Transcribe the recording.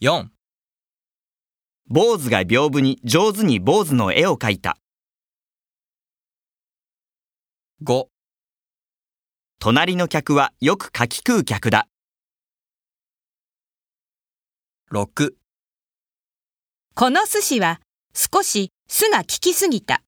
4、坊主が屏風に上手に坊主の絵を描いた。5、隣の客はよく柿食う客だ。6この寿司は少し酢が効きすぎた。